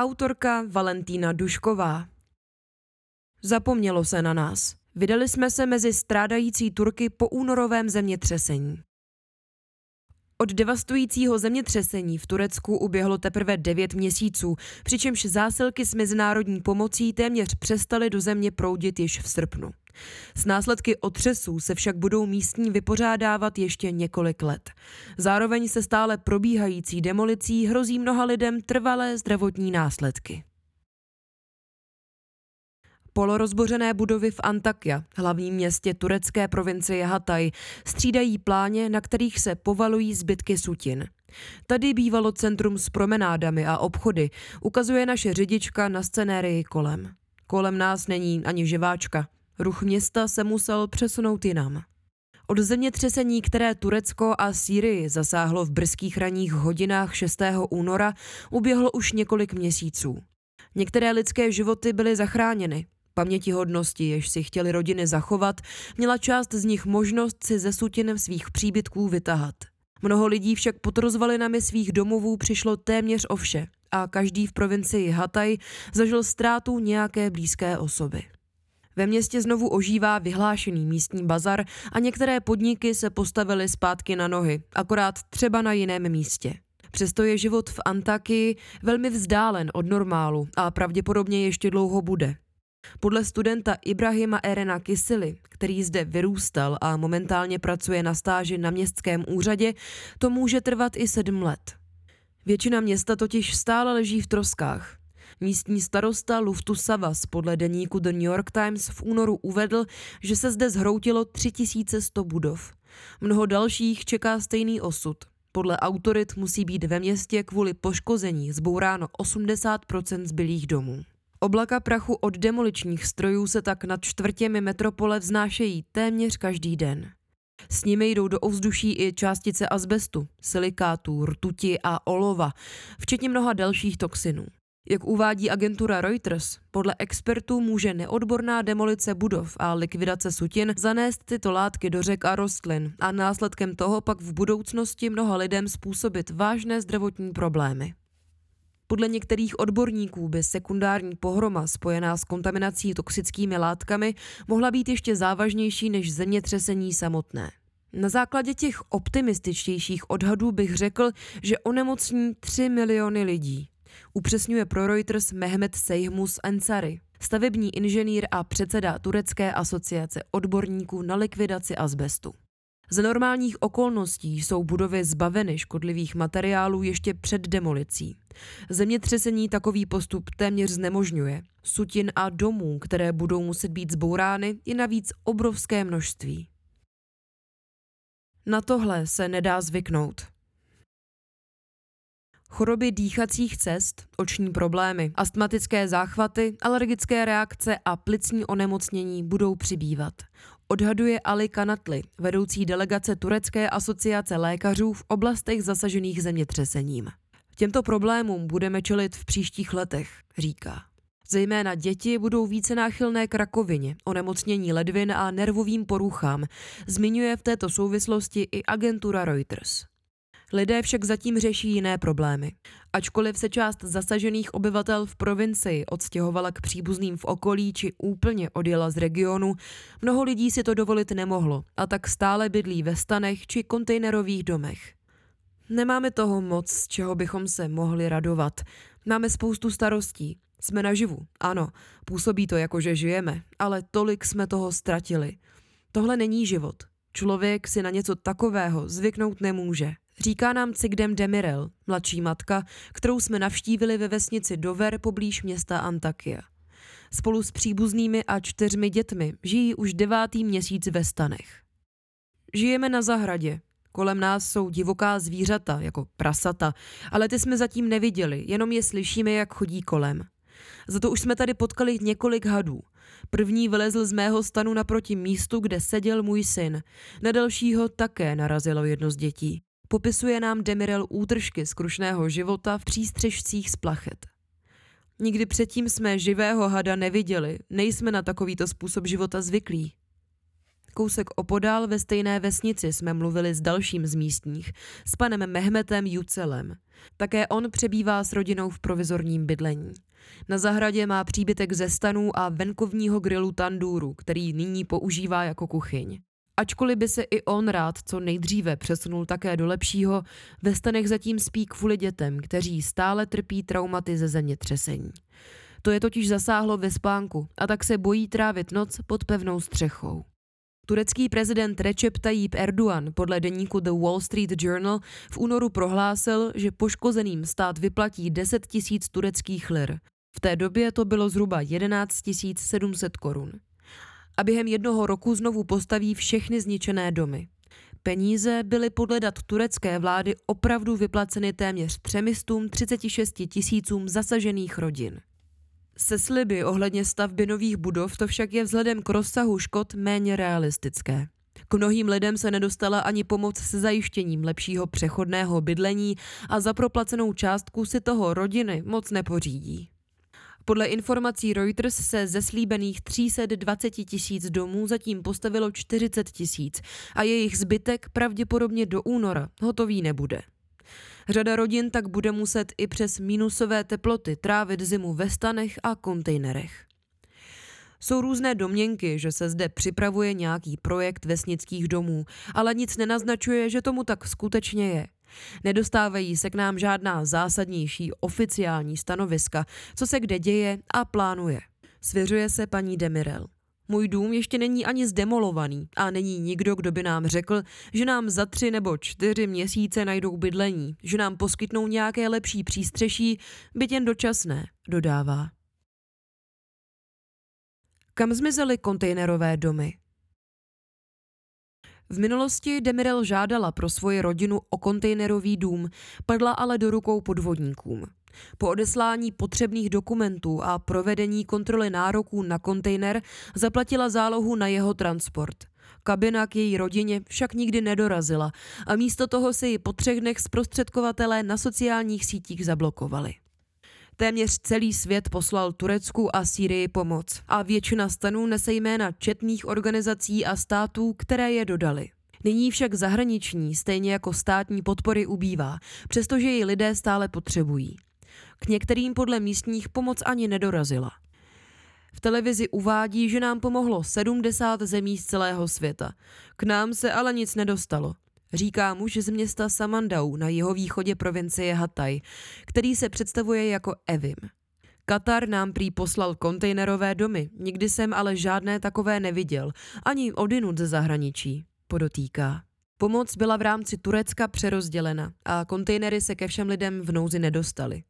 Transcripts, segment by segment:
Autorka Valentína Dušková Zapomnělo se na nás. Vydali jsme se mezi strádající Turky po únorovém zemětřesení. Od devastujícího zemětřesení v Turecku uběhlo teprve devět měsíců, přičemž zásilky s mezinárodní pomocí téměř přestaly do země proudit již v srpnu. S následky otřesů se však budou místní vypořádávat ještě několik let. Zároveň se stále probíhající demolicí hrozí mnoha lidem trvalé zdravotní následky. Polorozbořené budovy v Antakya, hlavním městě turecké provincie Hatay, střídají pláně, na kterých se povalují zbytky sutin. Tady bývalo centrum s promenádami a obchody, ukazuje naše řidička na scenérii kolem. Kolem nás není ani živáčka. Ruch města se musel přesunout jinam. Od zemětřesení, které Turecko a Sýrii zasáhlo v brzkých ranních hodinách 6. února, uběhlo už několik měsíců. Některé lidské životy byly zachráněny, pamětihodnosti, jež si chtěli rodiny zachovat, měla část z nich možnost si ze sutinem svých příbytků vytahat. Mnoho lidí však pod rozvalinami svých domovů přišlo téměř o vše a každý v provincii Hataj zažil ztrátu nějaké blízké osoby. Ve městě znovu ožívá vyhlášený místní bazar a některé podniky se postavily zpátky na nohy, akorát třeba na jiném místě. Přesto je život v Antakii velmi vzdálen od normálu a pravděpodobně ještě dlouho bude. Podle studenta Ibrahima Erena Kisily, který zde vyrůstal a momentálně pracuje na stáži na městském úřadě, to může trvat i sedm let. Většina města totiž stále leží v troskách. Místní starosta Luftu Savas podle deníku The New York Times v únoru uvedl, že se zde zhroutilo 3100 budov. Mnoho dalších čeká stejný osud. Podle autorit musí být ve městě kvůli poškození zbouráno 80% zbylých domů. Oblaka prachu od demoličních strojů se tak nad čtvrtěmi metropole vznášejí téměř každý den. S nimi jdou do ovzduší i částice azbestu, silikátů, rtuti a olova, včetně mnoha dalších toxinů. Jak uvádí agentura Reuters, podle expertů může neodborná demolice budov a likvidace sutin zanést tyto látky do řek a rostlin a následkem toho pak v budoucnosti mnoha lidem způsobit vážné zdravotní problémy. Podle některých odborníků by sekundární pohroma spojená s kontaminací toxickými látkami mohla být ještě závažnější než zemětřesení samotné. Na základě těch optimističtějších odhadů bych řekl, že onemocní 3 miliony lidí. Upřesňuje pro Reuters Mehmet Sejhmus Ansari, stavební inženýr a předseda Turecké asociace odborníků na likvidaci azbestu. Z normálních okolností jsou budovy zbaveny škodlivých materiálů ještě před demolicí. Zemětřesení takový postup téměř znemožňuje. Sutin a domů, které budou muset být zbourány, je navíc obrovské množství. Na tohle se nedá zvyknout. Choroby dýchacích cest, oční problémy, astmatické záchvaty, alergické reakce a plicní onemocnění budou přibývat. Odhaduje Ali Kanatli, vedoucí delegace Turecké asociace lékařů v oblastech zasažených zemětřesením. Těmto problémům budeme čelit v příštích letech, říká. Zejména děti budou více náchylné k rakovině, onemocnění ledvin a nervovým poruchám, zmiňuje v této souvislosti i agentura Reuters. Lidé však zatím řeší jiné problémy. Ačkoliv se část zasažených obyvatel v provincii odstěhovala k příbuzným v okolí či úplně odjela z regionu, mnoho lidí si to dovolit nemohlo a tak stále bydlí ve stanech či kontejnerových domech. Nemáme toho moc, z čeho bychom se mohli radovat. Máme spoustu starostí. Jsme naživu, ano, působí to jako, že žijeme, ale tolik jsme toho ztratili. Tohle není život. Člověk si na něco takového zvyknout nemůže. Říká nám Cigdem Demirel, mladší matka, kterou jsme navštívili ve vesnici Dover poblíž města Antakia. Spolu s příbuznými a čtyřmi dětmi žijí už devátý měsíc ve stanech. Žijeme na zahradě. Kolem nás jsou divoká zvířata, jako prasata, ale ty jsme zatím neviděli, jenom je slyšíme, jak chodí kolem. Za to už jsme tady potkali několik hadů. První vylezl z mého stanu naproti místu, kde seděl můj syn. Na dalšího také narazilo jedno z dětí. Popisuje nám Demirel útržky z krušného života v přístřežcích z plachet. Nikdy předtím jsme živého hada neviděli, nejsme na takovýto způsob života zvyklí. Kousek opodál ve stejné vesnici jsme mluvili s dalším z místních, s panem Mehmetem Jucelem. Také on přebývá s rodinou v provizorním bydlení. Na zahradě má příbytek ze stanů a venkovního grilu tandůru, který nyní používá jako kuchyň. Ačkoliv by se i on rád co nejdříve přesunul také do lepšího, ve stanech zatím spí kvůli dětem, kteří stále trpí traumaty ze zemětřesení. To je totiž zasáhlo ve spánku a tak se bojí trávit noc pod pevnou střechou. Turecký prezident Recep Tayyip Erdogan podle deníku The Wall Street Journal v únoru prohlásil, že poškozeným stát vyplatí 10 tisíc tureckých lir. V té době to bylo zhruba 11 700 korun. A během jednoho roku znovu postaví všechny zničené domy. Peníze byly podle dat turecké vlády opravdu vyplaceny téměř 336 tisícům zasažených rodin. Se sliby ohledně stavby nových budov to však je vzhledem k rozsahu škod méně realistické. K mnohým lidem se nedostala ani pomoc se zajištěním lepšího přechodného bydlení a za proplacenou částku si toho rodiny moc nepořídí. Podle informací Reuters se ze slíbených 320 tisíc domů zatím postavilo 40 tisíc a jejich zbytek pravděpodobně do února hotový nebude. Řada rodin tak bude muset i přes minusové teploty trávit zimu ve stanech a kontejnerech. Jsou různé domněnky, že se zde připravuje nějaký projekt vesnických domů, ale nic nenaznačuje, že tomu tak skutečně je. Nedostávají se k nám žádná zásadnější oficiální stanoviska, co se kde děje a plánuje. Svěřuje se paní Demirel. Můj dům ještě není ani zdemolovaný a není nikdo, kdo by nám řekl, že nám za tři nebo čtyři měsíce najdou bydlení, že nám poskytnou nějaké lepší přístřeší, byť jen dočasné, dodává. Kam zmizely kontejnerové domy? V minulosti Demirel žádala pro svoji rodinu o kontejnerový dům, padla ale do rukou podvodníkům. Po odeslání potřebných dokumentů a provedení kontroly nároků na kontejner zaplatila zálohu na jeho transport. Kabina k její rodině však nikdy nedorazila a místo toho se ji po třech dnech zprostředkovatelé na sociálních sítích zablokovali. Téměř celý svět poslal Turecku a Sýrii pomoc a většina stanů nese jména četných organizací a států, které je dodali. Nyní však zahraniční, stejně jako státní podpory ubývá, přestože ji lidé stále potřebují. K některým podle místních pomoc ani nedorazila. V televizi uvádí, že nám pomohlo 70 zemí z celého světa. K nám se ale nic nedostalo. Říká muž z města Samandau na jeho východě provincie Hatay, který se představuje jako Evim. Katar nám prý poslal kontejnerové domy, nikdy jsem ale žádné takové neviděl, ani odinut ze zahraničí, podotýká. Pomoc byla v rámci Turecka přerozdělena a kontejnery se ke všem lidem v nouzi nedostaly.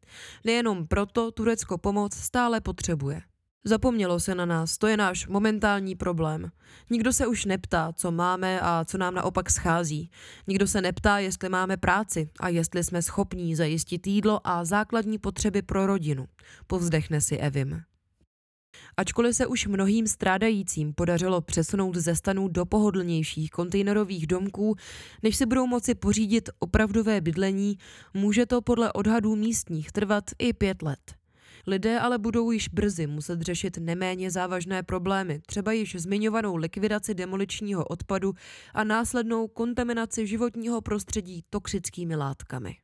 Nejenom proto Turecko pomoc stále potřebuje. Zapomnělo se na nás, to je náš momentální problém. Nikdo se už neptá, co máme a co nám naopak schází. Nikdo se neptá, jestli máme práci a jestli jsme schopní zajistit jídlo a základní potřeby pro rodinu. Povzdechne si Evim. Ačkoliv se už mnohým strádajícím podařilo přesunout ze stanů do pohodlnějších kontejnerových domků, než si budou moci pořídit opravdové bydlení, může to podle odhadů místních trvat i pět let. Lidé ale budou již brzy muset řešit neméně závažné problémy, třeba již zmiňovanou likvidaci demoličního odpadu a následnou kontaminaci životního prostředí toxickými látkami.